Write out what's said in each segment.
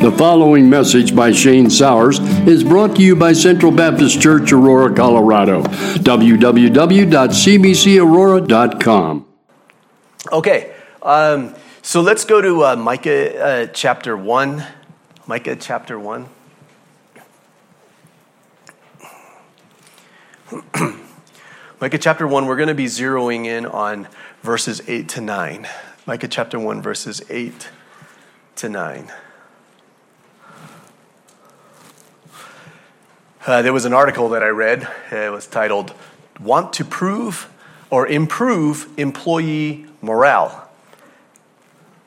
The following message by Shane Sowers is brought to you by Central Baptist Church, Aurora, Colorado. www.cbcaurora.com. Okay, um, so let's go to uh, Micah uh, chapter 1. Micah chapter 1. Micah chapter 1, we're going to be zeroing in on verses 8 to 9. Micah chapter 1, verses 8 to 9. Uh, there was an article that I read. It was titled, Want to Prove or Improve Employee Morale.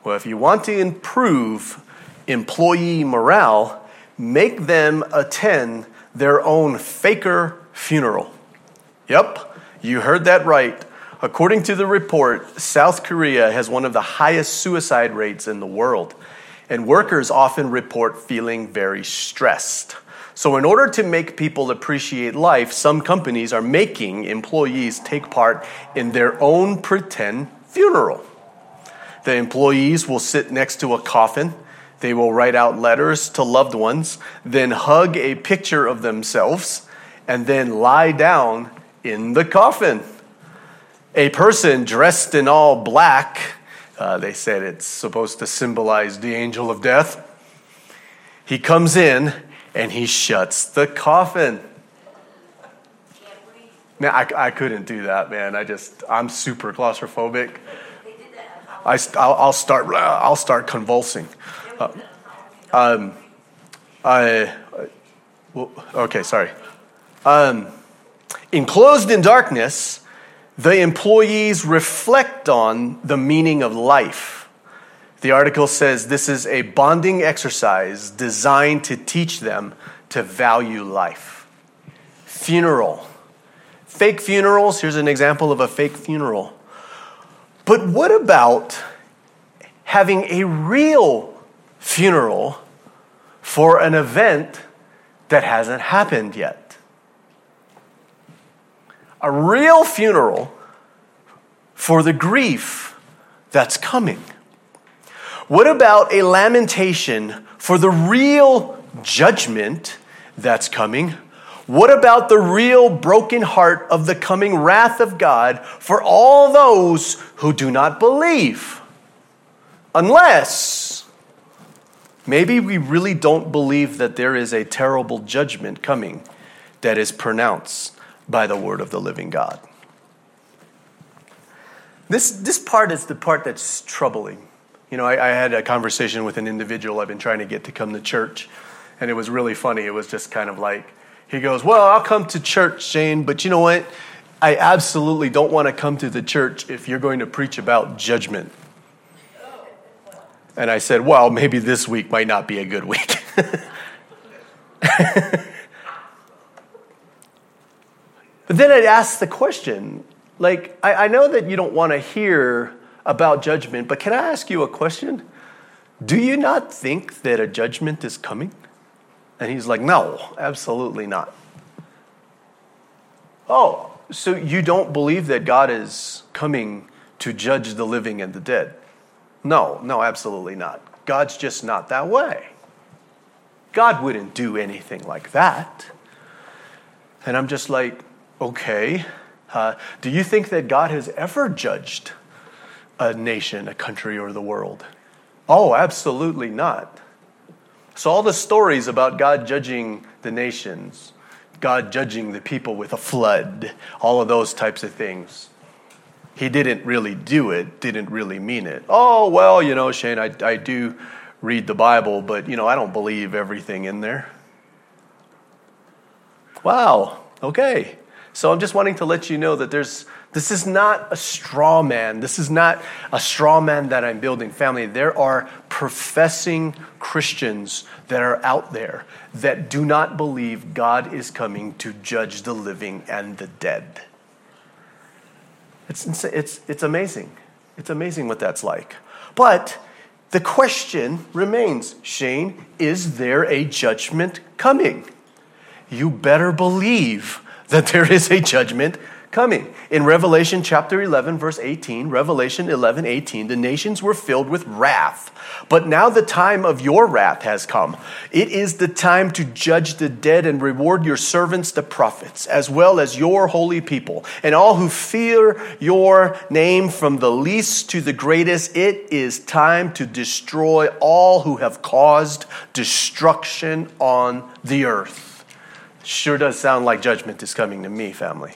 Well, if you want to improve employee morale, make them attend their own faker funeral. Yep, you heard that right. According to the report, South Korea has one of the highest suicide rates in the world, and workers often report feeling very stressed. So, in order to make people appreciate life, some companies are making employees take part in their own pretend funeral. The employees will sit next to a coffin. They will write out letters to loved ones, then hug a picture of themselves, and then lie down in the coffin. A person dressed in all black, uh, they said it's supposed to symbolize the angel of death. He comes in and he shuts the coffin. Man, I, I couldn't do that, man. I just, I'm super claustrophobic. I, I'll, I'll start, I'll start convulsing. Uh, um, I, well, okay, sorry. Um, enclosed in darkness, the employees reflect on the meaning of life. The article says this is a bonding exercise designed to teach them to value life. Funeral. Fake funerals, here's an example of a fake funeral. But what about having a real funeral for an event that hasn't happened yet? A real funeral for the grief that's coming. What about a lamentation for the real judgment that's coming? What about the real broken heart of the coming wrath of God for all those who do not believe? Unless maybe we really don't believe that there is a terrible judgment coming that is pronounced by the word of the living God. This, this part is the part that's troubling. You know, I, I had a conversation with an individual I've been trying to get to come to church, and it was really funny. It was just kind of like, he goes, Well, I'll come to church, Shane, but you know what? I absolutely don't want to come to the church if you're going to preach about judgment. And I said, Well, maybe this week might not be a good week. but then I'd ask the question like, I, I know that you don't want to hear about judgment, but can I ask you a question? Do you not think that a judgment is coming? And he's like, No, absolutely not. Oh, so you don't believe that God is coming to judge the living and the dead? No, no, absolutely not. God's just not that way. God wouldn't do anything like that. And I'm just like, okay. Uh, do you think that God has ever judged a nation, a country, or the world? Oh, absolutely not. So, all the stories about God judging the nations, God judging the people with a flood, all of those types of things, he didn't really do it, didn't really mean it. Oh, well, you know, Shane, I, I do read the Bible, but, you know, I don't believe everything in there. Wow, okay. So I'm just wanting to let you know that there's this is not a straw man. This is not a straw man that I'm building family. There are professing Christians that are out there that do not believe God is coming to judge the living and the dead. It's, it's, it's amazing. It's amazing what that's like. But the question remains Shane, is there a judgment coming? You better believe that there is a judgment coming. In Revelation chapter 11, verse 18, Revelation 11, 18, the nations were filled with wrath. But now the time of your wrath has come. It is the time to judge the dead and reward your servants, the prophets, as well as your holy people, and all who fear your name from the least to the greatest. It is time to destroy all who have caused destruction on the earth. Sure does sound like judgment is coming to me, family.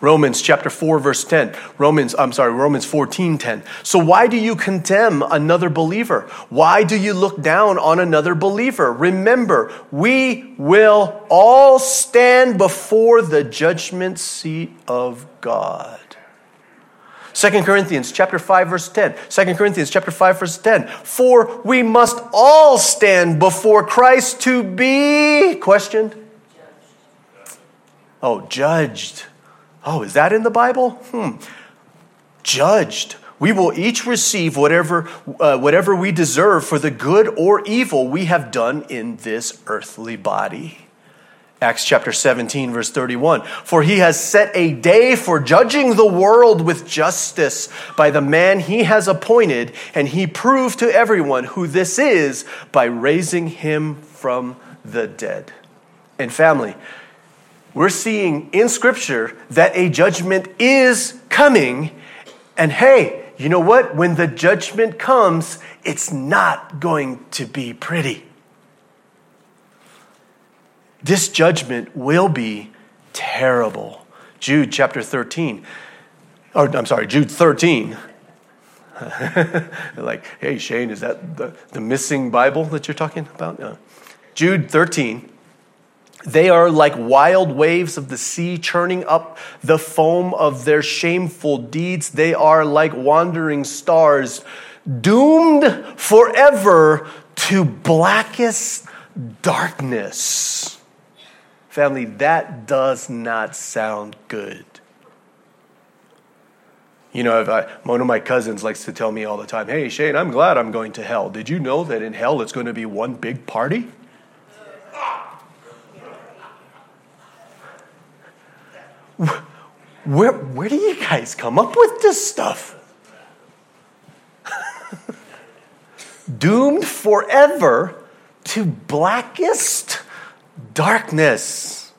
Romans chapter 4 verse 10. Romans I'm sorry, Romans 14:10. So why do you condemn another believer? Why do you look down on another believer? Remember, we will all stand before the judgment seat of God. 2 Corinthians chapter 5 verse 10. 2 Corinthians chapter 5 verse 10. For we must all stand before Christ to be questioned. Oh, judged. Oh, is that in the Bible? Hmm. Judged. We will each receive whatever, uh, whatever we deserve for the good or evil we have done in this earthly body. Acts chapter 17, verse 31. For he has set a day for judging the world with justice by the man he has appointed, and he proved to everyone who this is by raising him from the dead. And family, we're seeing in Scripture that a judgment is coming. And hey, you know what? When the judgment comes, it's not going to be pretty. This judgment will be terrible. Jude chapter 13. Or, I'm sorry, Jude 13. like, hey, Shane, is that the, the missing Bible that you're talking about? Jude 13 they are like wild waves of the sea, churning up the foam of their shameful deeds. They are like wandering stars, doomed forever to blackest darkness. Family, that does not sound good. You know, I, one of my cousins likes to tell me all the time, Hey, Shane, I'm glad I'm going to hell. Did you know that in hell it's going to be one big party? Where, where do you guys come up with this stuff? Doomed forever to blackest darkness.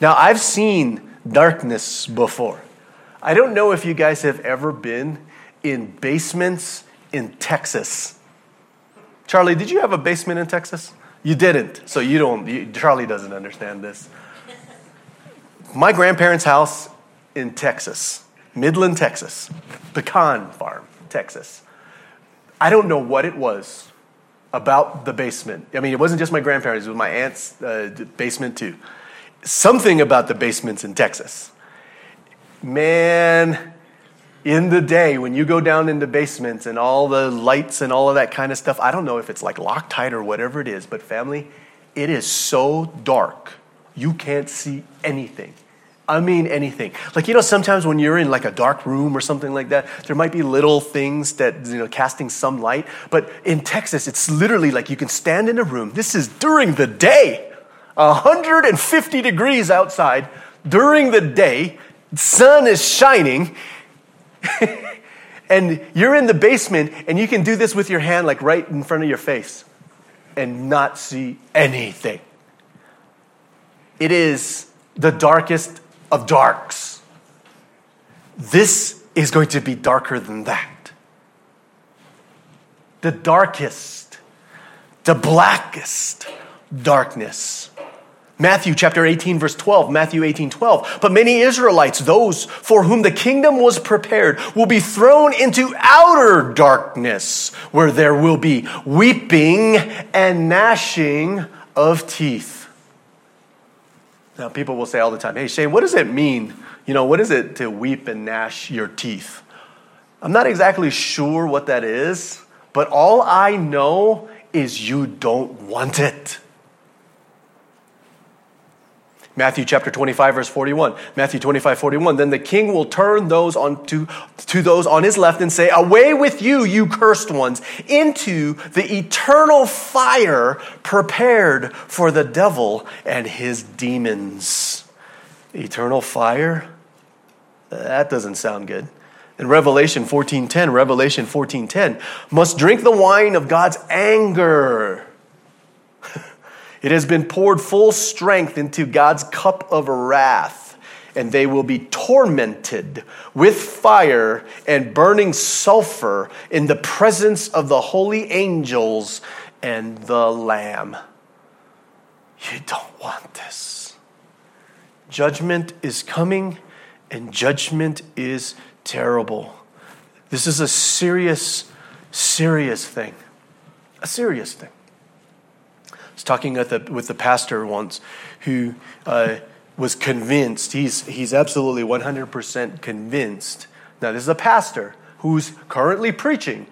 Now, I've seen darkness before. I don't know if you guys have ever been in basements in Texas. Charlie, did you have a basement in Texas? You didn't, so you don't. You, Charlie doesn't understand this my grandparents' house in Texas, Midland, Texas, pecan farm, Texas. I don't know what it was about the basement. I mean, it wasn't just my grandparents, it was my aunt's uh, basement too. Something about the basements in Texas. Man, in the day when you go down into basements and all the lights and all of that kind of stuff, I don't know if it's like Loctite or whatever it is, but family, it is so dark, you can't see anything. I mean anything. Like you know, sometimes when you're in like a dark room or something like that, there might be little things that you know casting some light. But in Texas, it's literally like you can stand in a room. This is during the day, 150 degrees outside during the day. Sun is shining. and you're in the basement and you can do this with your hand like right in front of your face and not see anything. It is the darkest of darks. This is going to be darker than that. The darkest, the blackest darkness. Matthew chapter 18, verse 12, Matthew 18, 12. But many Israelites, those for whom the kingdom was prepared, will be thrown into outer darkness, where there will be weeping and gnashing of teeth. Now, people will say all the time, hey, Shane, what does it mean? You know, what is it to weep and gnash your teeth? I'm not exactly sure what that is, but all I know is you don't want it. Matthew chapter 25, verse 41. Matthew 25, 41. Then the king will turn those on to, to those on his left and say, Away with you, you cursed ones, into the eternal fire prepared for the devil and his demons. eternal fire. That doesn't sound good. In Revelation 14:10, Revelation 14:10, must drink the wine of God's anger. It has been poured full strength into God's cup of wrath, and they will be tormented with fire and burning sulfur in the presence of the holy angels and the lamb. You don't want this. Judgment is coming and judgment is terrible. This is a serious, serious thing. A serious thing. Talking with the, with the pastor once who uh, was convinced, he's, he's absolutely 100% convinced. Now, this is a pastor who's currently preaching.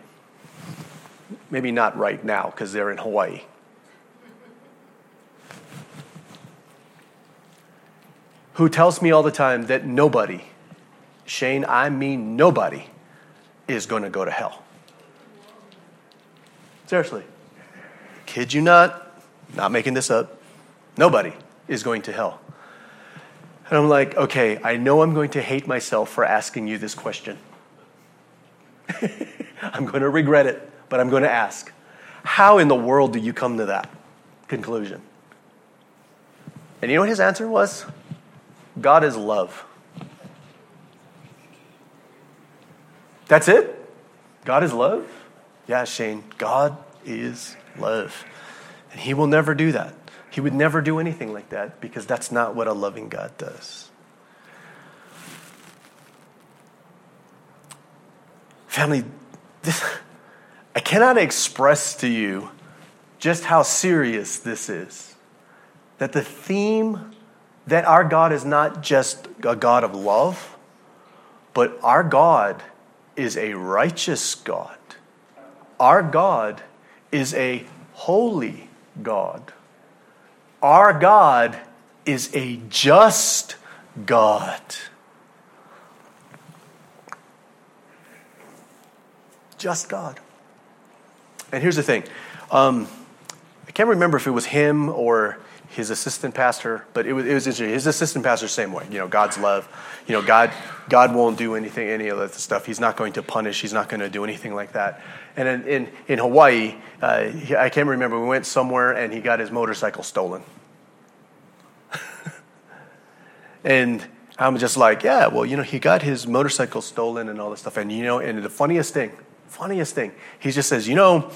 Maybe not right now because they're in Hawaii. Who tells me all the time that nobody, Shane, I mean nobody is going to go to hell. Seriously. Kid you not, not making this up. Nobody is going to hell. And I'm like, okay, I know I'm going to hate myself for asking you this question. I'm going to regret it, but I'm going to ask. How in the world do you come to that conclusion? And you know what his answer was? God is love. That's it? God is love? Yeah, Shane, God is love. And He will never do that. He would never do anything like that because that's not what a loving God does. Family, this, I cannot express to you just how serious this is. That the theme that our God is not just a God of love, but our God is a righteous God. Our God is a holy God. Our God is a just God. Just God. And here's the thing um, I can't remember if it was him or his assistant pastor, but it was, it was interesting. His assistant pastor, same way. You know, God's love. You know, God, God won't do anything, any of that stuff. He's not going to punish. He's not going to do anything like that. And in, in, in Hawaii, uh, I can't remember, we went somewhere and he got his motorcycle stolen. and I'm just like, yeah, well, you know, he got his motorcycle stolen and all this stuff. And, you know, and the funniest thing, funniest thing, he just says, you know,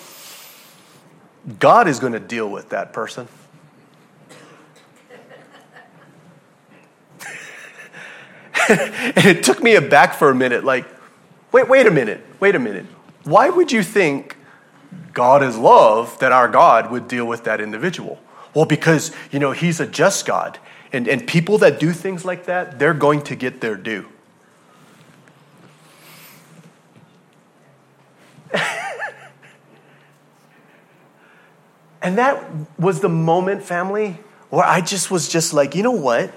God is going to deal with that person. and it took me aback for a minute like, wait, wait a minute, wait a minute. Why would you think God is love that our God would deal with that individual? Well, because, you know, he's a just God. And, and people that do things like that, they're going to get their due. and that was the moment, family, where I just was just like, you know what?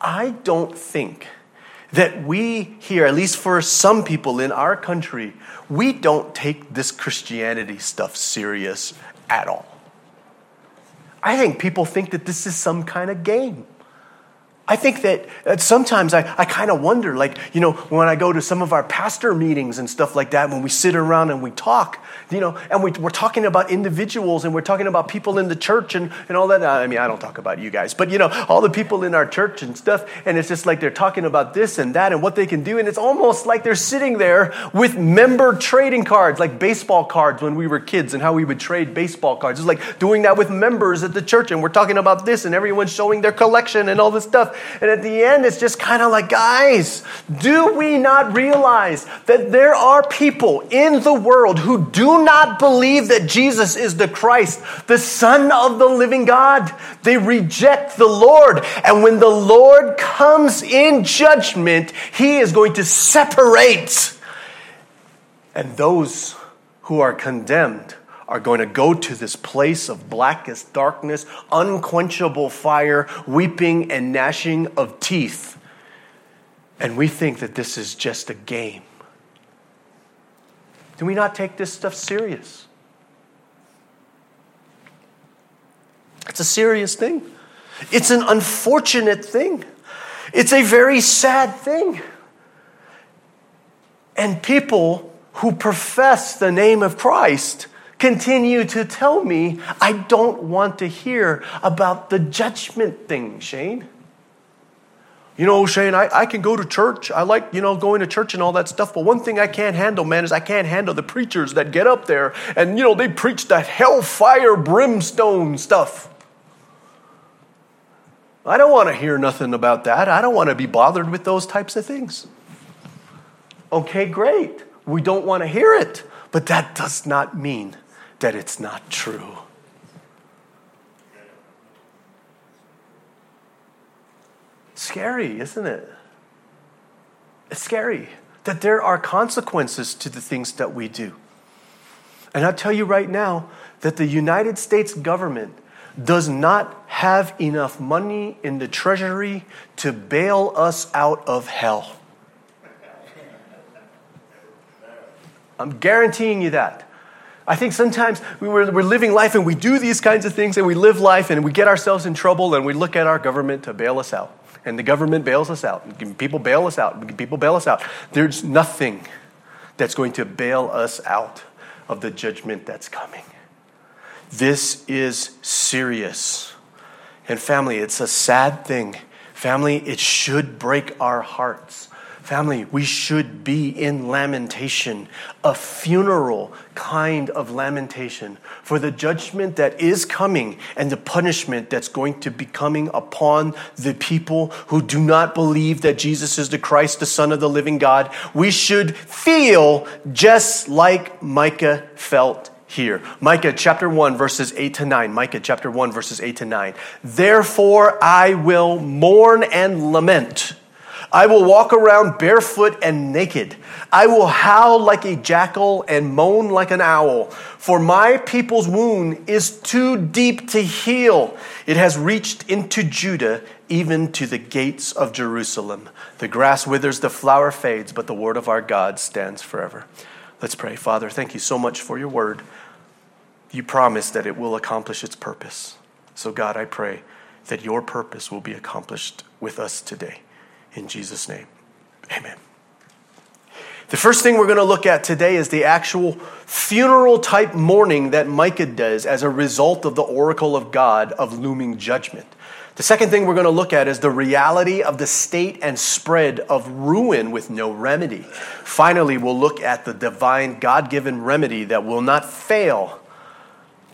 I don't think that we here, at least for some people in our country, we don't take this Christianity stuff serious at all. I think people think that this is some kind of game. I think that, that sometimes I, I kind of wonder, like, you know, when I go to some of our pastor meetings and stuff like that, when we sit around and we talk, you know, and we, we're talking about individuals and we're talking about people in the church and, and all that. I mean, I don't talk about you guys, but, you know, all the people in our church and stuff. And it's just like they're talking about this and that and what they can do. And it's almost like they're sitting there with member trading cards, like baseball cards when we were kids and how we would trade baseball cards. It's like doing that with members at the church. And we're talking about this and everyone's showing their collection and all this stuff. And at the end, it's just kind of like, guys, do we not realize that there are people in the world who do not believe that Jesus is the Christ, the Son of the living God? They reject the Lord. And when the Lord comes in judgment, he is going to separate. And those who are condemned are going to go to this place of blackest darkness, unquenchable fire, weeping and gnashing of teeth. And we think that this is just a game. Do we not take this stuff serious? It's a serious thing. It's an unfortunate thing. It's a very sad thing. And people who profess the name of Christ continue to tell me, I don't want to hear about the judgment thing, Shane. You know, Shane, I, I can go to church. I like, you know, going to church and all that stuff. But one thing I can't handle, man, is I can't handle the preachers that get up there and, you know, they preach that hellfire brimstone stuff. I don't want to hear nothing about that. I don't want to be bothered with those types of things. Okay, great. We don't want to hear it. But that does not mean that it's not true. Scary, isn't it? It's scary that there are consequences to the things that we do. And I'll tell you right now that the United States government does not have enough money in the treasury to bail us out of hell. I'm guaranteeing you that. I think sometimes we were, we're living life and we do these kinds of things and we live life and we get ourselves in trouble and we look at our government to bail us out. And the government bails us out. People bail us out. People bail us out. There's nothing that's going to bail us out of the judgment that's coming. This is serious. And family, it's a sad thing. Family, it should break our hearts Family, we should be in lamentation, a funeral kind of lamentation for the judgment that is coming and the punishment that's going to be coming upon the people who do not believe that Jesus is the Christ, the Son of the living God. We should feel just like Micah felt here. Micah chapter 1, verses 8 to 9. Micah chapter 1, verses 8 to 9. Therefore I will mourn and lament I will walk around barefoot and naked. I will howl like a jackal and moan like an owl. For my people's wound is too deep to heal. It has reached into Judah, even to the gates of Jerusalem. The grass withers, the flower fades, but the word of our God stands forever. Let's pray. Father, thank you so much for your word. You promise that it will accomplish its purpose. So, God, I pray that your purpose will be accomplished with us today. In Jesus' name, amen. The first thing we're going to look at today is the actual funeral type mourning that Micah does as a result of the oracle of God of looming judgment. The second thing we're going to look at is the reality of the state and spread of ruin with no remedy. Finally, we'll look at the divine God given remedy that will not fail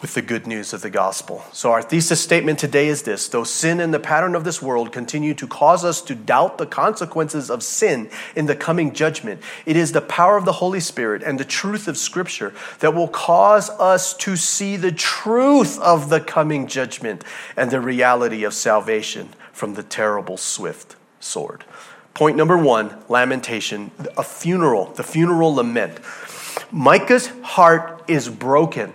with the good news of the gospel. So, our thesis statement today is this though sin and the pattern of this world continue to cause us to doubt the consequences of sin in the coming judgment, it is the power of the Holy Spirit and the truth of Scripture that will cause us to see the truth of the coming judgment and the reality of salvation from the terrible, swift sword. Point number one lamentation, a funeral, the funeral lament. Micah's heart is broken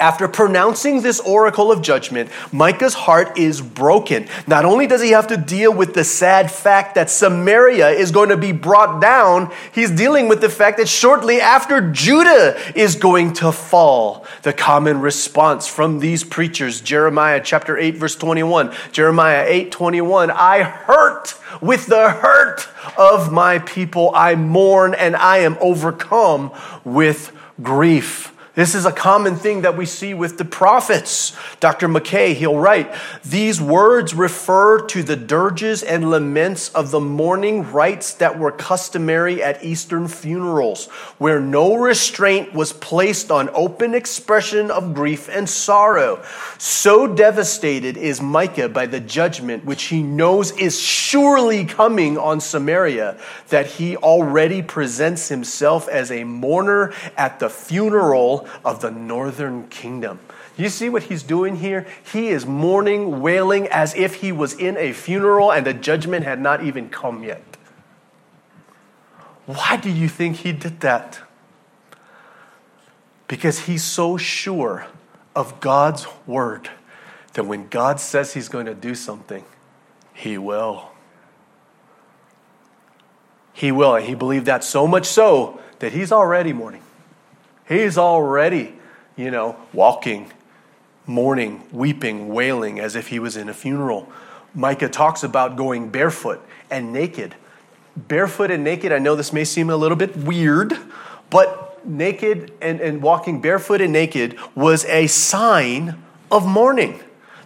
after pronouncing this oracle of judgment, Micah's heart is broken. Not only does he have to deal with the sad fact that Samaria is going to be brought down, he's dealing with the fact that shortly after Judah is going to fall. The common response from these preachers, Jeremiah chapter 8 verse 21, Jeremiah 8 21, I hurt with the hurt of my people. I mourn and I am overcome with grief. This is a common thing that we see with the prophets. Dr. McKay, he'll write, these words refer to the dirges and laments of the mourning rites that were customary at Eastern funerals, where no restraint was placed on open expression of grief and sorrow. So devastated is Micah by the judgment which he knows is surely coming on Samaria that he already presents himself as a mourner at the funeral of the northern kingdom. You see what he's doing here? He is mourning, wailing as if he was in a funeral and the judgment had not even come yet. Why do you think he did that? Because he's so sure of God's word that when God says he's going to do something, he will. He will. And he believed that so much so that he's already mourning. He's already, you know, walking, mourning, weeping, wailing as if he was in a funeral. Micah talks about going barefoot and naked. Barefoot and naked, I know this may seem a little bit weird, but naked and, and walking barefoot and naked was a sign of mourning.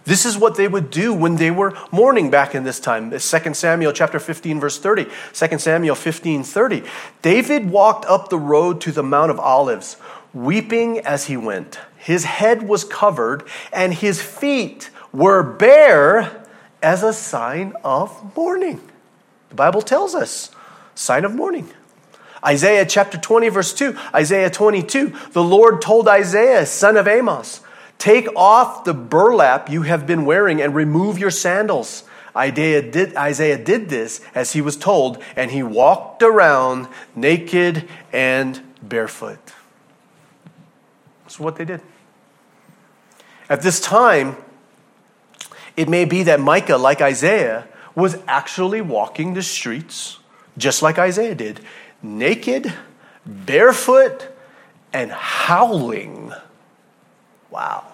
This is what they would do when they were mourning back in this time. 2 Samuel chapter 15 verse 30. 2 Samuel 15 30. David walked up the road to the Mount of Olives, weeping as he went. His head was covered and his feet were bare as a sign of mourning. The Bible tells us, sign of mourning. Isaiah chapter 20 verse 2. Isaiah 22. The Lord told Isaiah, son of Amos, Take off the burlap you have been wearing and remove your sandals. Isaiah did, Isaiah did this as he was told, and he walked around naked and barefoot. That's what they did. At this time, it may be that Micah, like Isaiah, was actually walking the streets, just like Isaiah did, naked, barefoot, and howling. Wow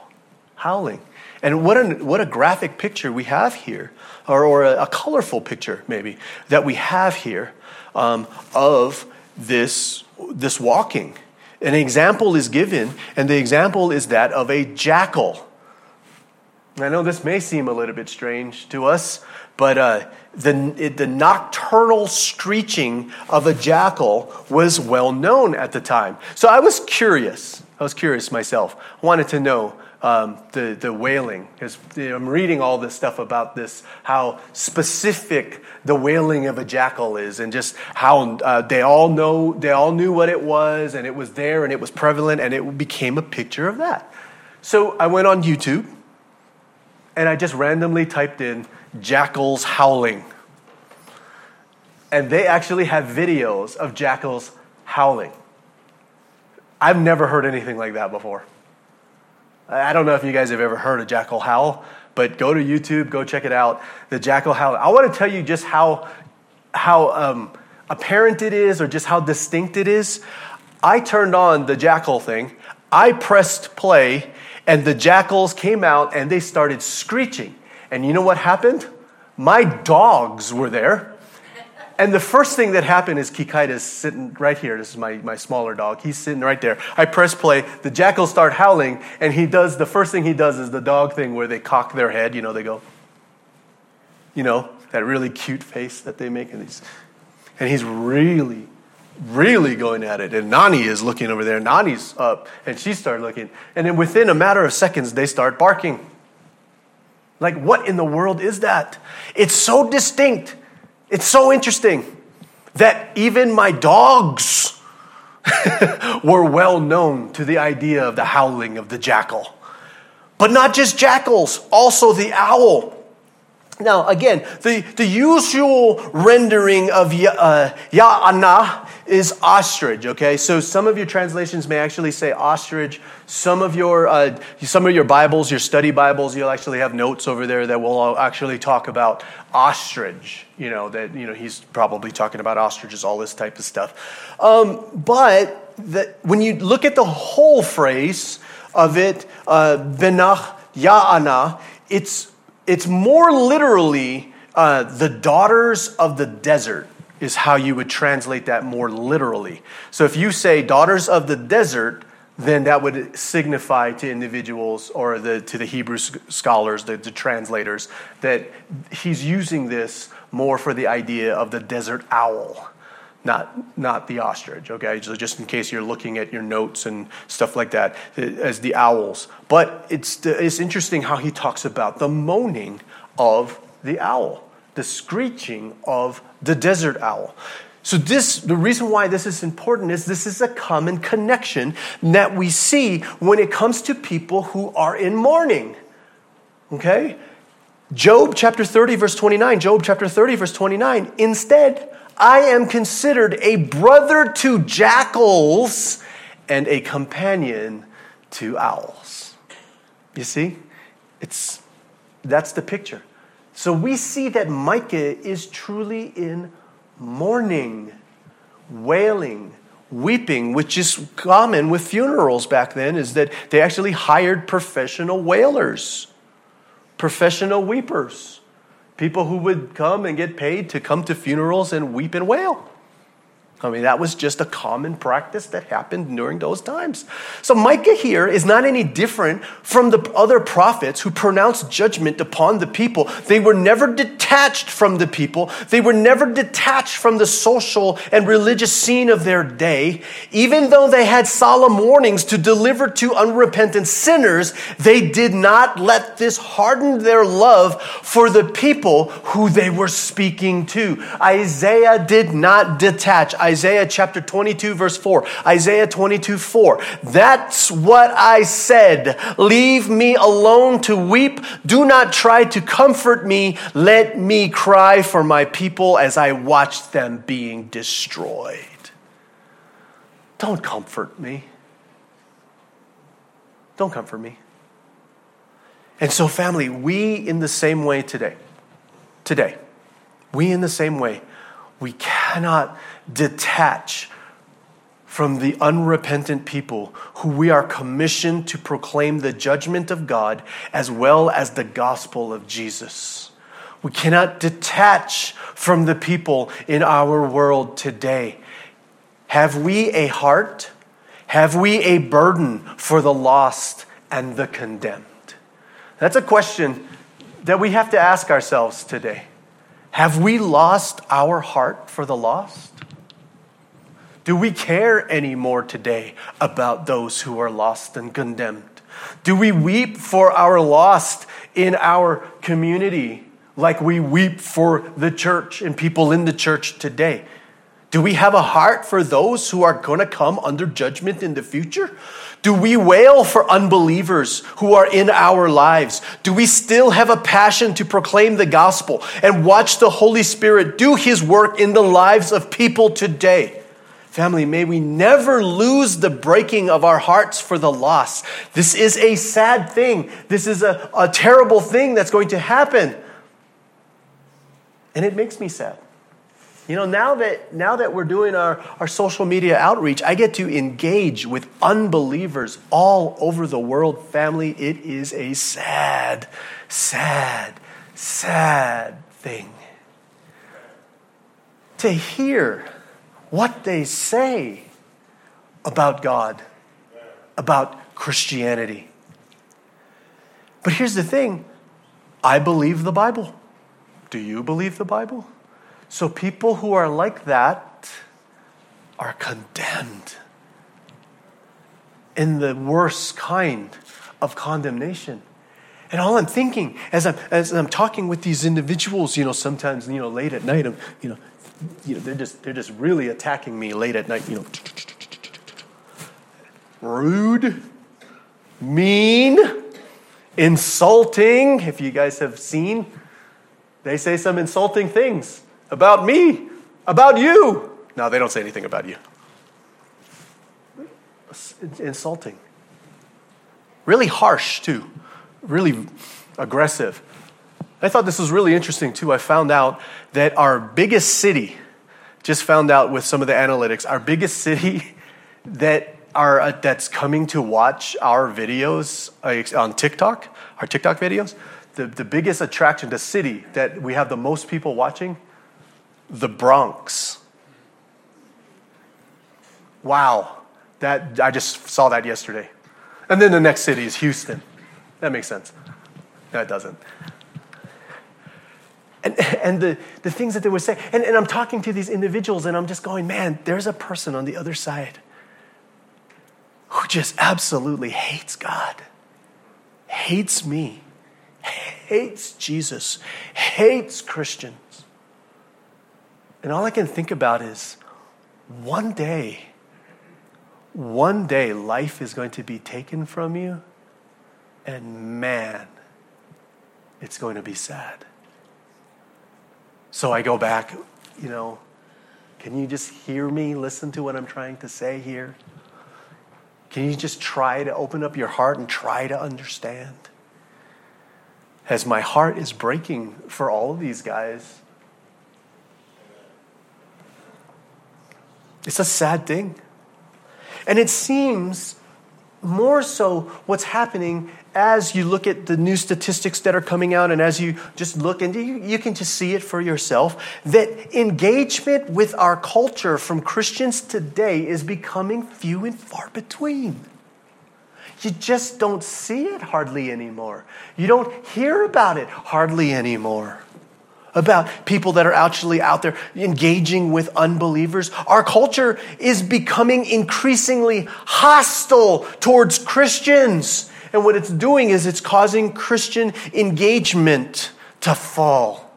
howling. And what a, what a graphic picture we have here, or, or a, a colorful picture, maybe, that we have here um, of this, this walking. An example is given, and the example is that of a jackal. I know this may seem a little bit strange to us, but uh, the, it, the nocturnal screeching of a jackal was well known at the time. So I was curious. I was curious myself. I wanted to know um, the, the wailing. Because I'm reading all this stuff about this, how specific the wailing of a jackal is, and just how uh, they all know, they all knew what it was, and it was there, and it was prevalent, and it became a picture of that. So I went on YouTube, and I just randomly typed in jackals howling. And they actually have videos of jackals howling. I've never heard anything like that before. I don't know if you guys have ever heard of Jackal Howl, but go to YouTube, go check it out. The Jackal Howl. I want to tell you just how, how um, apparent it is or just how distinct it is. I turned on the Jackal thing, I pressed play, and the jackals came out and they started screeching. And you know what happened? My dogs were there. And the first thing that happened is Kikaida is sitting right here. This is my, my smaller dog. He's sitting right there. I press play. The jackals start howling, and he does the first thing he does is the dog thing where they cock their head. You know, they go, you know, that really cute face that they make. And he's, and he's really, really going at it. And Nani is looking over there. Nani's up, and she started looking. And then within a matter of seconds, they start barking. Like, what in the world is that? It's so distinct. It's so interesting that even my dogs were well known to the idea of the howling of the jackal. But not just jackals, also the owl. Now, again, the, the usual rendering of uh, ya'ana is ostrich, okay? So some of your translations may actually say ostrich. Some of your, uh, some of your Bibles, your study Bibles, you'll actually have notes over there that will actually talk about ostrich. You know, that, you know, he's probably talking about ostriches, all this type of stuff. Um, but the, when you look at the whole phrase of it, uh, benach ya'ana, it's it's more literally uh, the daughters of the desert is how you would translate that more literally. So if you say daughters of the desert, then that would signify to individuals or the, to the Hebrew scholars, the, the translators, that he's using this more for the idea of the desert owl not not the ostrich okay? So just in case you're looking at your notes and stuff like that as the owls. But it's it's interesting how he talks about the moaning of the owl the screeching of the desert owl. So this the reason why this is important is this is a common connection that we see when it comes to people who are in mourning okay? Job chapter 30 verse 29 Job chapter 30 verse 29 instead I am considered a brother to jackals and a companion to owls. You see? It's that's the picture. So we see that Micah is truly in mourning, wailing, weeping, which is common with funerals back then, is that they actually hired professional wailers, professional weepers People who would come and get paid to come to funerals and weep and wail. I mean, that was just a common practice that happened during those times. So Micah here is not any different from the other prophets who pronounced judgment upon the people. They were never detached from the people. They were never detached from the social and religious scene of their day. Even though they had solemn warnings to deliver to unrepentant sinners, they did not let this harden their love for the people who they were speaking to. Isaiah did not detach. Isaiah chapter 22, verse 4. Isaiah 22, 4. That's what I said. Leave me alone to weep. Do not try to comfort me. Let me cry for my people as I watch them being destroyed. Don't comfort me. Don't comfort me. And so, family, we in the same way today, today, we in the same way, we cannot detach from the unrepentant people who we are commissioned to proclaim the judgment of God as well as the gospel of Jesus. We cannot detach from the people in our world today. Have we a heart? Have we a burden for the lost and the condemned? That's a question that we have to ask ourselves today. Have we lost our heart for the lost? Do we care anymore today about those who are lost and condemned? Do we weep for our lost in our community like we weep for the church and people in the church today? Do we have a heart for those who are going to come under judgment in the future? Do we wail for unbelievers who are in our lives? Do we still have a passion to proclaim the gospel and watch the Holy Spirit do his work in the lives of people today? Family, may we never lose the breaking of our hearts for the loss. This is a sad thing. This is a, a terrible thing that's going to happen. And it makes me sad. You know, now that, now that we're doing our, our social media outreach, I get to engage with unbelievers all over the world. Family, it is a sad, sad, sad thing. To hear what they say about God, about Christianity. But here's the thing I believe the Bible. Do you believe the Bible? So people who are like that are condemned in the worst kind of condemnation. And all I'm thinking as I'm, as I'm talking with these individuals, you know, sometimes, you know, late at night, I'm, you know, you know, they're just, they're just really attacking me late at night, you know. Rude, mean, insulting. If you guys have seen, they say some insulting things about me, about you. No, they don't say anything about you. It's insulting. Really harsh, too. Really aggressive. I thought this was really interesting, too. I found out that our biggest city, just found out with some of the analytics, our biggest city that are, uh, that's coming to watch our videos uh, on TikTok, our TikTok videos, the, the biggest attraction, the city that we have the most people watching the Bronx. Wow, that, I just saw that yesterday. And then the next city is Houston. That makes sense. That doesn't. And, and the, the things that they would say. And, and I'm talking to these individuals, and I'm just going, man, there's a person on the other side who just absolutely hates God, hates me, hates Jesus, hates Christians. And all I can think about is one day, one day life is going to be taken from you, and man, it's going to be sad. So I go back, you know, can you just hear me? Listen to what I'm trying to say here? Can you just try to open up your heart and try to understand? As my heart is breaking for all of these guys, It's a sad thing. And it seems more so what's happening as you look at the new statistics that are coming out and as you just look and you, you can just see it for yourself that engagement with our culture from Christians today is becoming few and far between. You just don't see it hardly anymore. You don't hear about it hardly anymore. About people that are actually out there engaging with unbelievers. Our culture is becoming increasingly hostile towards Christians. And what it's doing is it's causing Christian engagement to fall.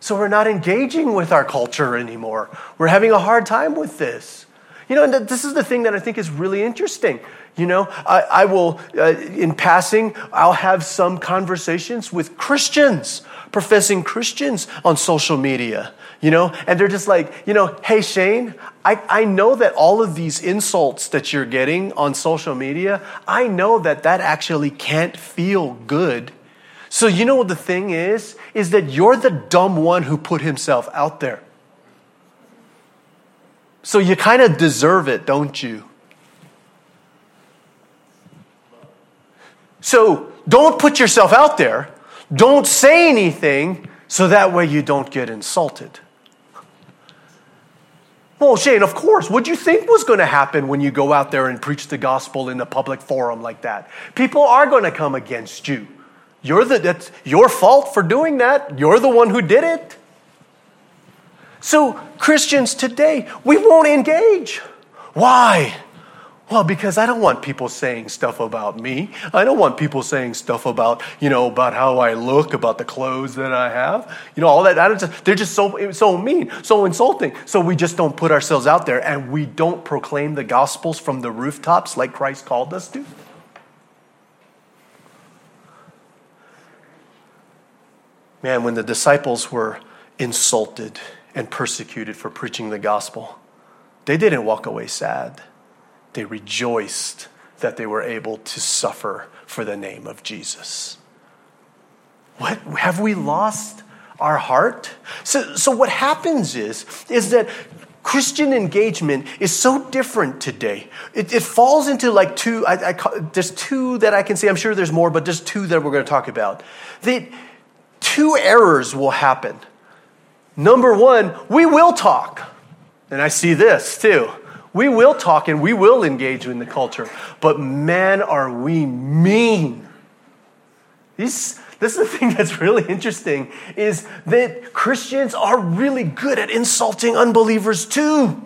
So we're not engaging with our culture anymore. We're having a hard time with this. You know, and this is the thing that I think is really interesting. You know, I, I will, uh, in passing, I'll have some conversations with Christians, professing Christians on social media, you know, and they're just like, you know, hey, Shane, I, I know that all of these insults that you're getting on social media, I know that that actually can't feel good. So, you know what the thing is? Is that you're the dumb one who put himself out there. So you kind of deserve it, don't you? So don't put yourself out there. Don't say anything so that way you don't get insulted. Well, Shane, of course. What do you think was going to happen when you go out there and preach the gospel in a public forum like that? People are going to come against you. You're the, that's your fault for doing that. You're the one who did it. So, Christians today, we won't engage. Why? Well, because I don't want people saying stuff about me. I don't want people saying stuff about, you know, about how I look, about the clothes that I have. You know, all that. Just, they're just so, so mean, so insulting. So we just don't put ourselves out there and we don't proclaim the gospels from the rooftops like Christ called us to. Man, when the disciples were insulted and persecuted for preaching the gospel, they didn't walk away sad they rejoiced that they were able to suffer for the name of Jesus. What have we lost our heart? So, so what happens is, is that Christian engagement is so different today. It, it falls into like two, I, I, there's two that I can see. I'm sure there's more, but there's two that we're going to talk about. The, two errors will happen. Number one, we will talk. And I see this too. We will talk and we will engage in the culture, but man, are we mean. These, this is the thing that's really interesting is that Christians are really good at insulting unbelievers too.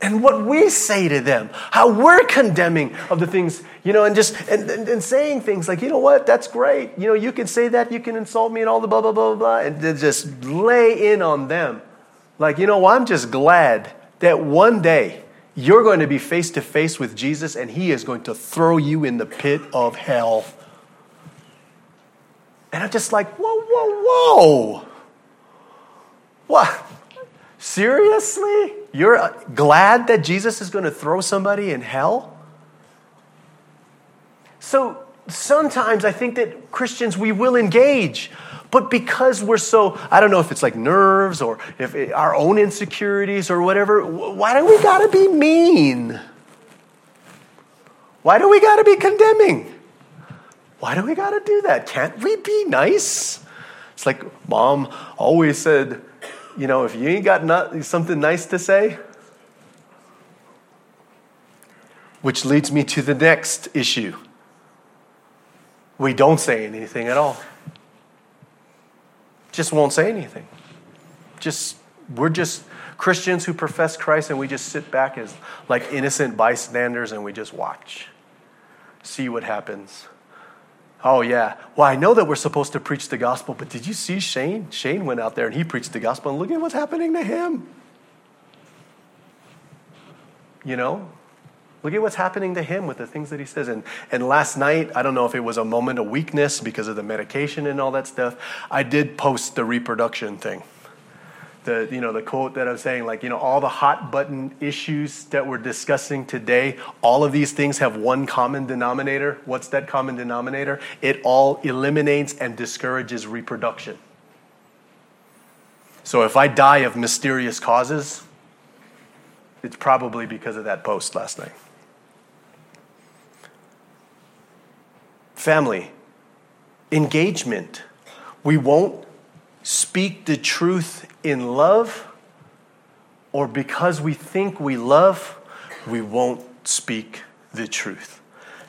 And what we say to them, how we're condemning of the things, you know, and just and, and, and, saying things like, you know what, that's great. You know, you can say that, you can insult me and all the blah, blah, blah, blah, blah. and just lay in on them. Like, you know, I'm just glad that one day you're going to be face to face with Jesus and he is going to throw you in the pit of hell. And I'm just like, whoa, whoa, whoa. What? Seriously? You're uh, glad that Jesus is going to throw somebody in hell? So sometimes I think that Christians, we will engage. But because we're so, I don't know if it's like nerves or if it, our own insecurities or whatever, why do we gotta be mean? Why do we gotta be condemning? Why do we gotta do that? Can't we be nice? It's like mom always said, you know, if you ain't got not, something nice to say, which leads me to the next issue. We don't say anything at all just won't say anything. Just we're just Christians who profess Christ and we just sit back as like innocent bystanders and we just watch. See what happens. Oh yeah. Well, I know that we're supposed to preach the gospel, but did you see Shane? Shane went out there and he preached the gospel and look at what's happening to him. You know? Look at what's happening to him with the things that he says. And, and last night, I don't know if it was a moment of weakness because of the medication and all that stuff, I did post the reproduction thing. The, you know, the quote that I'm saying, like, you know, all the hot button issues that we're discussing today, all of these things have one common denominator. What's that common denominator? It all eliminates and discourages reproduction. So if I die of mysterious causes, it's probably because of that post last night. Family, engagement. We won't speak the truth in love, or because we think we love, we won't speak the truth.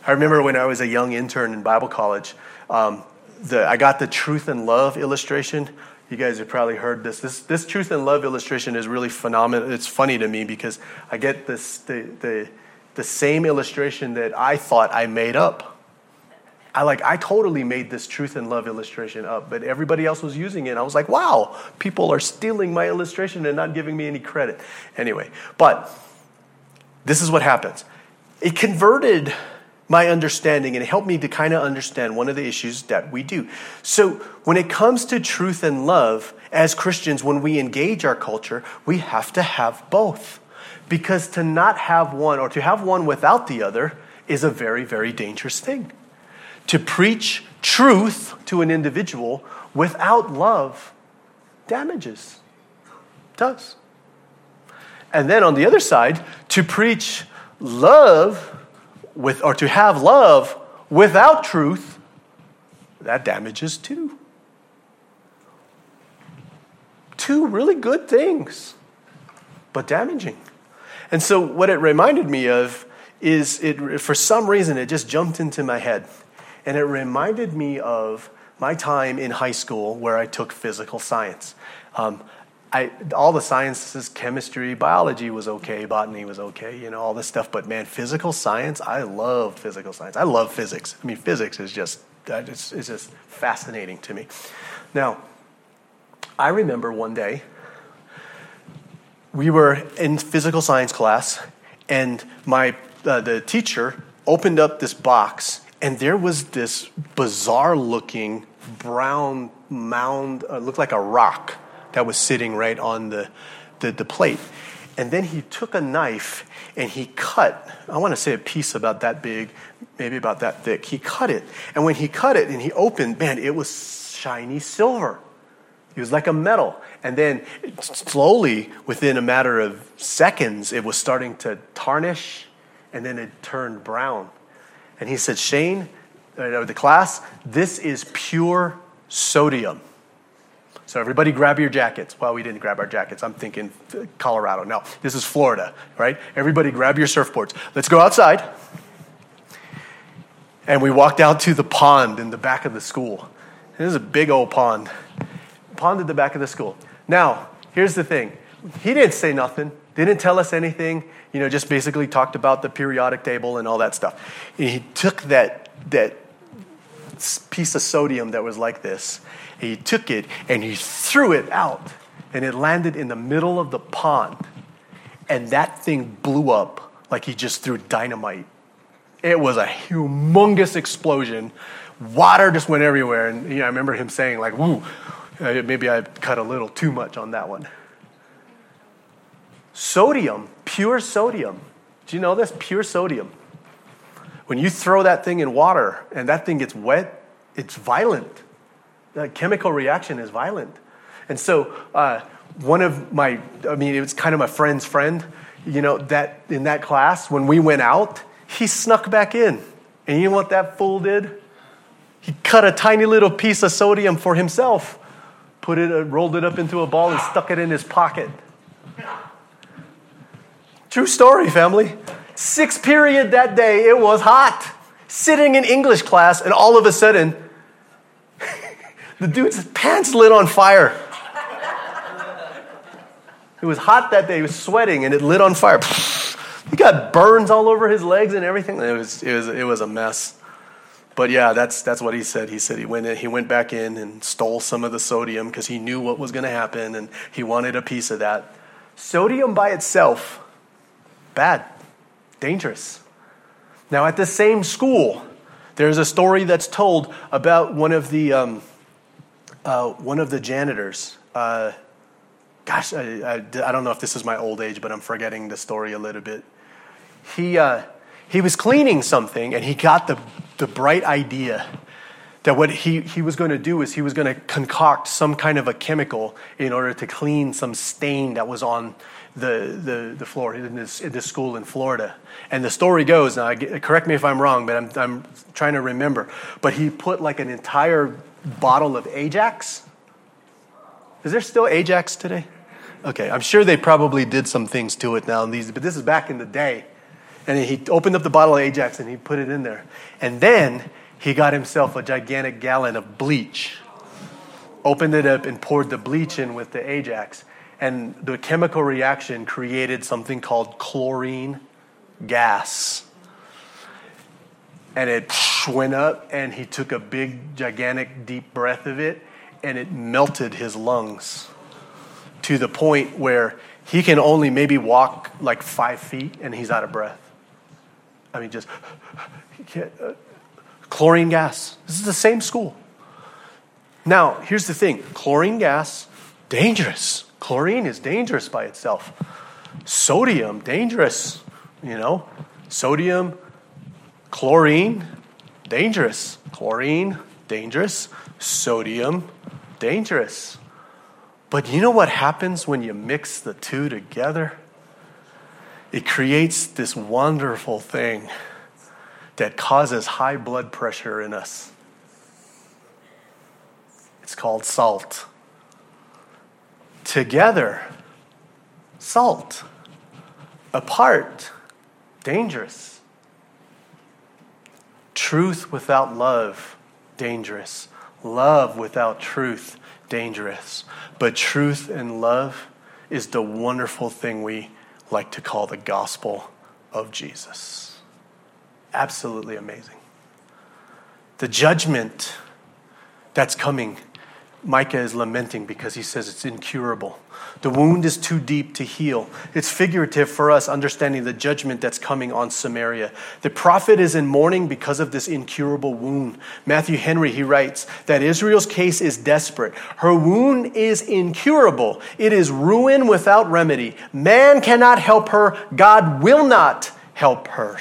I remember when I was a young intern in Bible college, um, the, I got the truth and love illustration. You guys have probably heard this. This, this truth and love illustration is really phenomenal. It's funny to me because I get this, the, the, the same illustration that I thought I made up. I like I totally made this truth and love illustration up, but everybody else was using it. I was like, wow, people are stealing my illustration and not giving me any credit. Anyway, but this is what happens. It converted my understanding and it helped me to kind of understand one of the issues that we do. So, when it comes to truth and love, as Christians, when we engage our culture, we have to have both. Because to not have one or to have one without the other is a very, very dangerous thing. To preach truth to an individual without love damages, does. And then on the other side, to preach love with, or to have love without truth, that damages too. Two really good things, but damaging. And so, what it reminded me of is it, for some reason, it just jumped into my head. And it reminded me of my time in high school where I took physical science. Um, I, all the sciences, chemistry, biology was okay, botany was okay, you know, all this stuff. But man, physical science, I loved physical science. I love physics. I mean, physics is just, it's, it's just fascinating to me. Now, I remember one day we were in physical science class, and my uh, the teacher opened up this box, and there was this bizarre looking brown mound, uh, looked like a rock that was sitting right on the, the, the plate. And then he took a knife and he cut, I want to say a piece about that big, maybe about that thick. He cut it. And when he cut it and he opened, man, it was shiny silver. It was like a metal. And then slowly, within a matter of seconds, it was starting to tarnish and then it turned brown. And he said, Shane, uh, the class, this is pure sodium. So everybody grab your jackets. Well, we didn't grab our jackets. I'm thinking Colorado. No, this is Florida, right? Everybody grab your surfboards. Let's go outside. And we walked out to the pond in the back of the school. This is a big old pond. Pond at the back of the school. Now, here's the thing. He didn't say nothing, didn't tell us anything, you know, just basically talked about the periodic table and all that stuff. And he took that, that piece of sodium that was like this he took it and he threw it out, and it landed in the middle of the pond. And that thing blew up like he just threw dynamite. It was a humongous explosion. Water just went everywhere. And you know, I remember him saying, like, woo, uh, maybe I cut a little too much on that one. Sodium, pure sodium. Do you know this? Pure sodium. When you throw that thing in water and that thing gets wet, it's violent the chemical reaction is violent. And so, uh, one of my, I mean, it was kind of my friend's friend, you know, that in that class, when we went out, he snuck back in. And you know what that fool did? He cut a tiny little piece of sodium for himself, put it, rolled it up into a ball, and stuck it in his pocket. True story, family. Sixth period that day, it was hot. Sitting in English class, and all of a sudden, the dude's pants lit on fire. It was hot that day. He was sweating and it lit on fire. He got burns all over his legs and everything. It was, it was, it was a mess. But yeah, that's, that's what he said. He said he went, in, he went back in and stole some of the sodium because he knew what was going to happen and he wanted a piece of that. Sodium by itself, bad, dangerous. Now, at the same school, there's a story that's told about one of the. Um, uh, one of the janitors, uh, gosh, I, I, I, don't know if this is my old age, but I'm forgetting the story a little bit. He, uh, he was cleaning something and he got the, the bright idea that what he, he was going to do is he was going to concoct some kind of a chemical in order to clean some stain that was on the, the, the floor in this, in this school in Florida. And the story goes, now correct me if I'm wrong, but I'm, I'm trying to remember. But he put like an entire bottle of Ajax. Is there still Ajax today? Okay, I'm sure they probably did some things to it now, these, but this is back in the day. And he opened up the bottle of Ajax and he put it in there. And then he got himself a gigantic gallon of bleach, opened it up, and poured the bleach in with the Ajax. And the chemical reaction created something called chlorine gas. And it went up, and he took a big, gigantic, deep breath of it, and it melted his lungs to the point where he can only maybe walk like five feet and he's out of breath. I mean, just uh, chlorine gas. This is the same school. Now, here's the thing chlorine gas, dangerous. Chlorine is dangerous by itself. Sodium, dangerous. You know, sodium, chlorine, dangerous. Chlorine, dangerous. Sodium, dangerous. But you know what happens when you mix the two together? It creates this wonderful thing that causes high blood pressure in us. It's called salt. Together, salt. Apart, dangerous. Truth without love, dangerous. Love without truth, dangerous. But truth and love is the wonderful thing we like to call the gospel of Jesus. Absolutely amazing. The judgment that's coming, Micah is lamenting because he says it's incurable. The wound is too deep to heal. It's figurative for us understanding the judgment that's coming on Samaria. The prophet is in mourning because of this incurable wound. Matthew Henry, he writes that Israel's case is desperate. Her wound is incurable. It is ruin without remedy. Man cannot help her. God will not help her.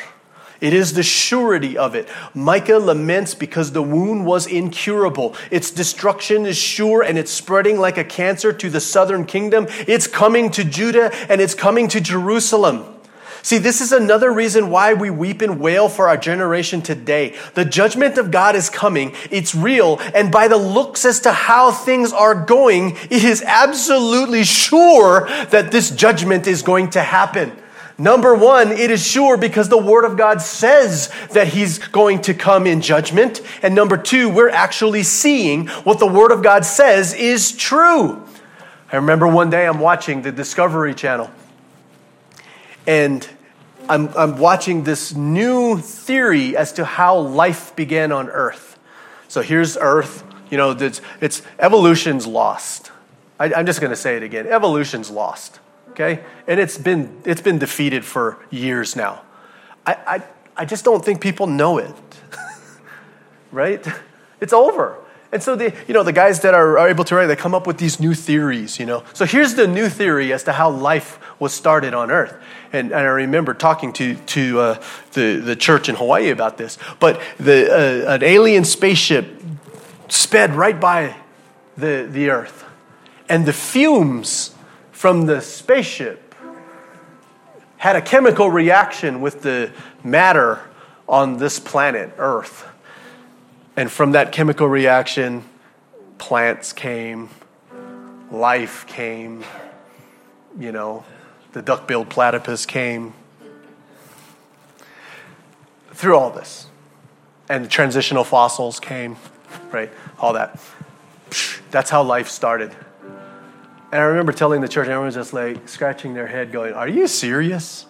It is the surety of it. Micah laments because the wound was incurable. Its destruction is sure and it's spreading like a cancer to the southern kingdom. It's coming to Judah and it's coming to Jerusalem. See, this is another reason why we weep and wail for our generation today. The judgment of God is coming. It's real. And by the looks as to how things are going, it is absolutely sure that this judgment is going to happen. Number one, it is sure because the Word of God says that He's going to come in judgment. And number two, we're actually seeing what the Word of God says is true. I remember one day I'm watching the Discovery Channel, and I'm, I'm watching this new theory as to how life began on Earth. So here's Earth. You know, it's, it's evolution's lost. I, I'm just going to say it again evolution's lost okay? And it's been, it's been defeated for years now. I, I, I just don't think people know it, right? It's over. And so the, you know, the guys that are, are able to write, they come up with these new theories, you know. So here's the new theory as to how life was started on Earth. And, and I remember talking to, to uh, the, the church in Hawaii about this. But the, uh, an alien spaceship sped right by the, the Earth. And the fumes from the spaceship had a chemical reaction with the matter on this planet, Earth. And from that chemical reaction, plants came, life came, you know, the duck billed platypus came. Through all this. And the transitional fossils came, right? All that. That's how life started. And I remember telling the church, everyone was just like scratching their head, going, Are you serious?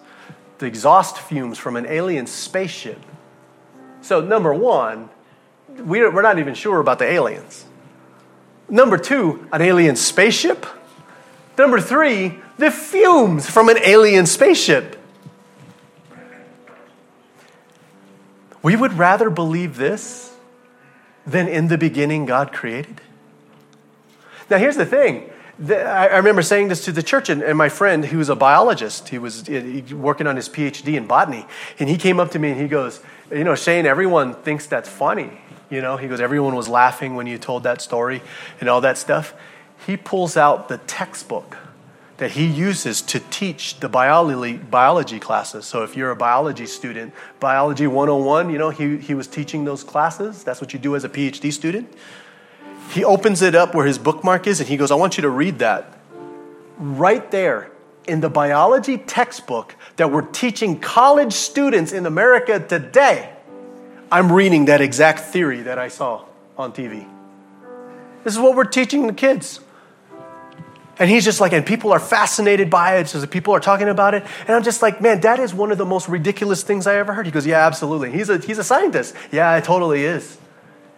The exhaust fumes from an alien spaceship. So, number one, we're not even sure about the aliens. Number two, an alien spaceship. Number three, the fumes from an alien spaceship. We would rather believe this than in the beginning God created. Now, here's the thing I remember saying this to the church, and, my friend, who was a biologist, he was working on his PhD in botany, and he came up to me and he goes, You know, Shane, everyone thinks that's funny. You know, he goes, everyone was laughing when you told that story and all that stuff. He pulls out the textbook that he uses to teach the biology, biology classes. So if you're a biology student, Biology 101, you know, he, he was teaching those classes. That's what you do as a PhD student. He opens it up where his bookmark is and he goes, I want you to read that. Right there in the biology textbook that we're teaching college students in America today, I'm reading that exact theory that I saw on TV. This is what we're teaching the kids. And he's just like, and people are fascinated by it. So people are talking about it. And I'm just like, man, that is one of the most ridiculous things I ever heard. He goes, yeah, absolutely. He's a, he's a scientist. Yeah, it totally is.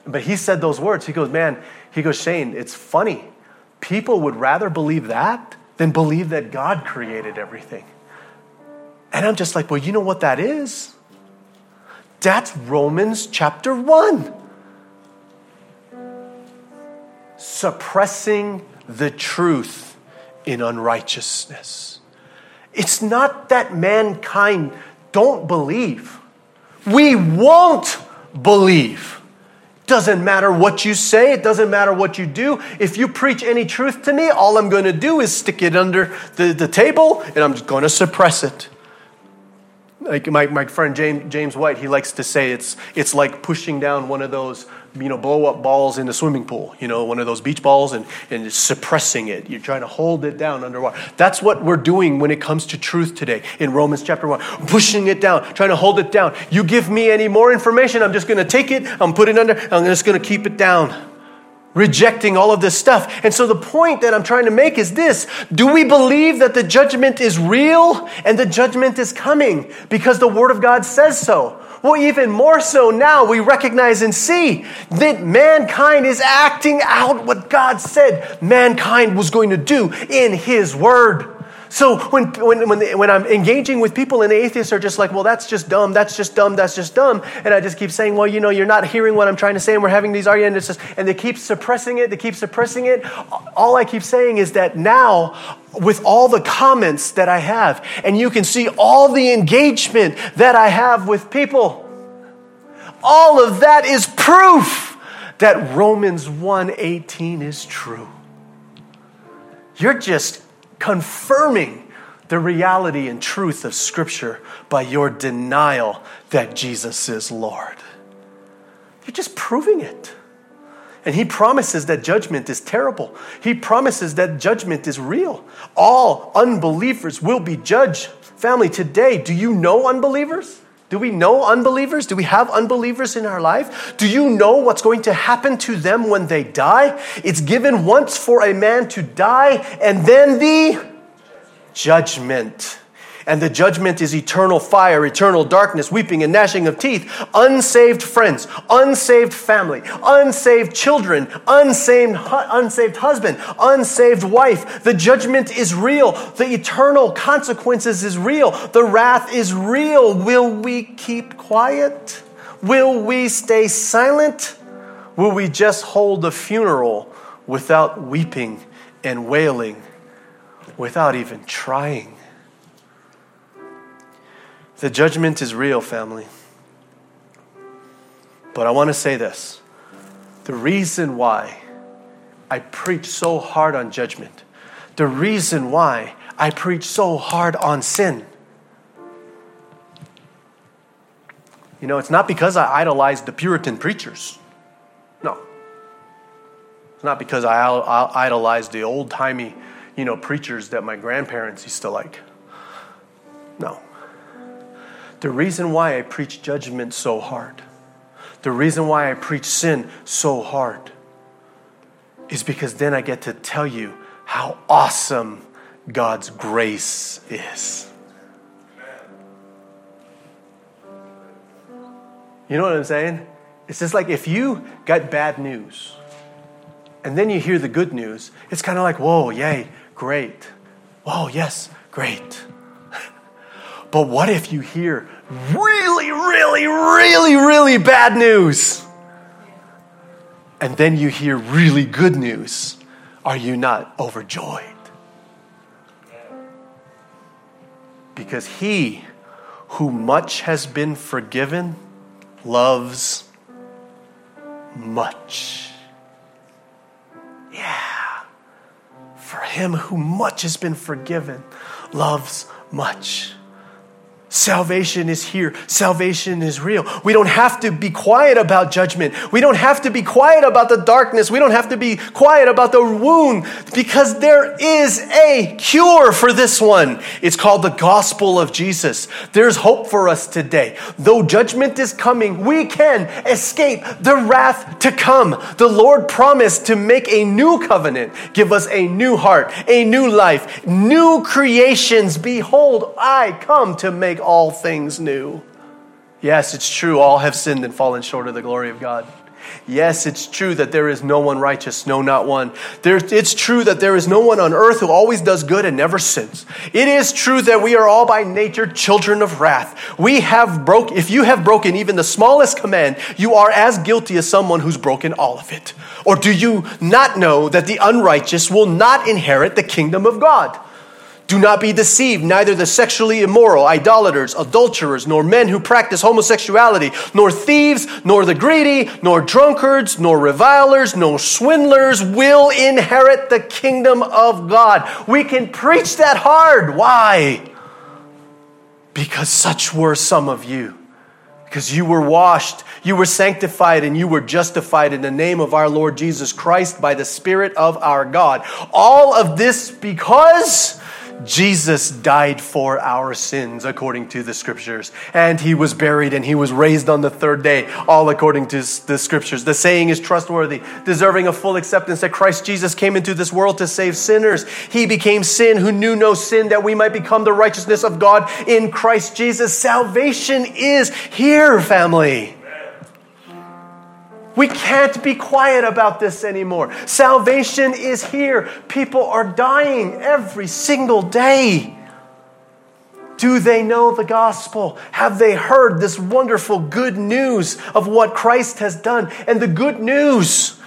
But he said those words. He goes, man, he goes, Shane, it's funny. People would rather believe that than believe that God created everything. And I'm just like, well, you know what that is? That's Romans chapter 1. Suppressing the truth in unrighteousness. It's not that mankind don't believe. We won't believe. Doesn't matter what you say, it doesn't matter what you do. If you preach any truth to me, all I'm going to do is stick it under the, the table and I'm just going to suppress it. Like my, my friend James, James White, he likes to say it's, it's like pushing down one of those you know, blow up balls in the swimming pool, you know, one of those beach balls and, and suppressing it. You're trying to hold it down underwater. That's what we're doing when it comes to truth today in Romans chapter 1. Pushing it down, trying to hold it down. You give me any more information, I'm just going to take it, I'm putting it under, I'm just going to keep it down. Rejecting all of this stuff. And so the point that I'm trying to make is this Do we believe that the judgment is real and the judgment is coming because the Word of God says so? Well, even more so now, we recognize and see that mankind is acting out what God said mankind was going to do in His Word. So when, when, when, when, I'm engaging with people and the atheists are just like, well, that's just dumb, that's just dumb, that's just dumb. And I just keep saying, well, you know, you're not hearing what I'm trying to say, and we're having these arguments, and they keep suppressing it, they keep suppressing it. All I keep saying is that now, with all the comments that I have, and you can see all the engagement that I have with people. All of that is proof that Romans 1:18 is true. You're just confirming the reality and truth of scripture by your denial that Jesus is Lord. You're just proving it. And he promises that judgment is terrible. He promises that judgment is real. All unbelievers will be judged. Family, today, do you know unbelievers? Do we know unbelievers? Do we have unbelievers in our life? Do you know what's going to happen to them when they die? It's given once for a man to die, and then the judgment and the judgment is eternal fire, eternal darkness, weeping and gnashing of teeth, unsaved friends, unsaved family, unsaved children, unsaved, unsaved husband, unsaved wife. The judgment is real. The eternal consequences is real. The wrath is real. Will we keep quiet? Will we stay silent? Will we just hold a funeral without weeping and wailing, without even trying? The judgment is real, family. But I want to say this the reason why I preach so hard on judgment, the reason why I preach so hard on sin, you know, it's not because I idolize the Puritan preachers. No. It's not because I idolize the old timey, you know, preachers that my grandparents used to like. No. The reason why I preach judgment so hard, the reason why I preach sin so hard, is because then I get to tell you how awesome God's grace is. You know what I'm saying? It's just like if you got bad news and then you hear the good news, it's kind of like, whoa, yay, great. Whoa, yes, great. But what if you hear really, really, really, really bad news? And then you hear really good news. Are you not overjoyed? Because he who much has been forgiven loves much. Yeah. For him who much has been forgiven loves much. Salvation is here. Salvation is real. We don't have to be quiet about judgment. We don't have to be quiet about the darkness. We don't have to be quiet about the wound because there is a cure for this one. It's called the gospel of Jesus. There's hope for us today. Though judgment is coming, we can escape the wrath to come. The Lord promised to make a new covenant, give us a new heart, a new life, new creations. Behold, I come to make all things new. Yes, it's true, all have sinned and fallen short of the glory of God. Yes, it's true that there is no one righteous, no, not one. There, it's true that there is no one on earth who always does good and never sins. It is true that we are all by nature children of wrath. We have broke, if you have broken even the smallest command, you are as guilty as someone who's broken all of it. Or do you not know that the unrighteous will not inherit the kingdom of God? Do not be deceived, neither the sexually immoral, idolaters, adulterers, nor men who practice homosexuality, nor thieves, nor the greedy, nor drunkards, nor revilers, nor swindlers will inherit the kingdom of God. We can preach that hard. Why? Because such were some of you. Because you were washed, you were sanctified, and you were justified in the name of our Lord Jesus Christ by the Spirit of our God. All of this because Jesus died for our sins according to the scriptures. And he was buried and he was raised on the third day, all according to the scriptures. The saying is trustworthy, deserving of full acceptance that Christ Jesus came into this world to save sinners. He became sin who knew no sin that we might become the righteousness of God in Christ Jesus. Salvation is here, family. We can't be quiet about this anymore. Salvation is here. People are dying every single day. Do they know the gospel? Have they heard this wonderful good news of what Christ has done? And the good news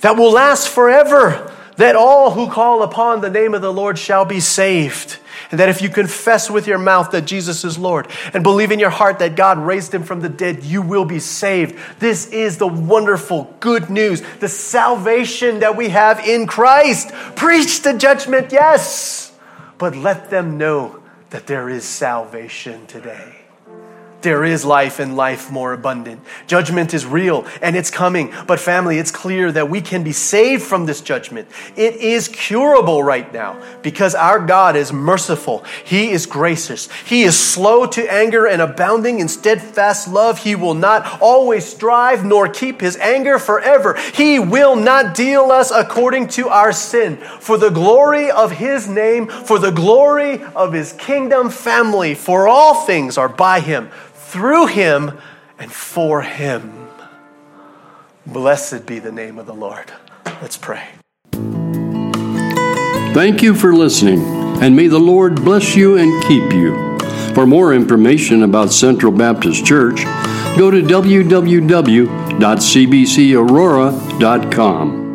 that will last forever that all who call upon the name of the Lord shall be saved. And that if you confess with your mouth that Jesus is Lord and believe in your heart that God raised him from the dead, you will be saved. This is the wonderful good news, the salvation that we have in Christ. Preach the judgment, yes, but let them know that there is salvation today. There is life and life more abundant. Judgment is real and it's coming. But, family, it's clear that we can be saved from this judgment. It is curable right now because our God is merciful. He is gracious. He is slow to anger and abounding in steadfast love. He will not always strive nor keep his anger forever. He will not deal us according to our sin. For the glory of his name, for the glory of his kingdom family, for all things are by him through him and for him. Blessed be the name of the Lord. Let's pray. Thank you for listening, and may the Lord bless you and keep you. For more information about Central Baptist Church, go to www.cbcaurora.com.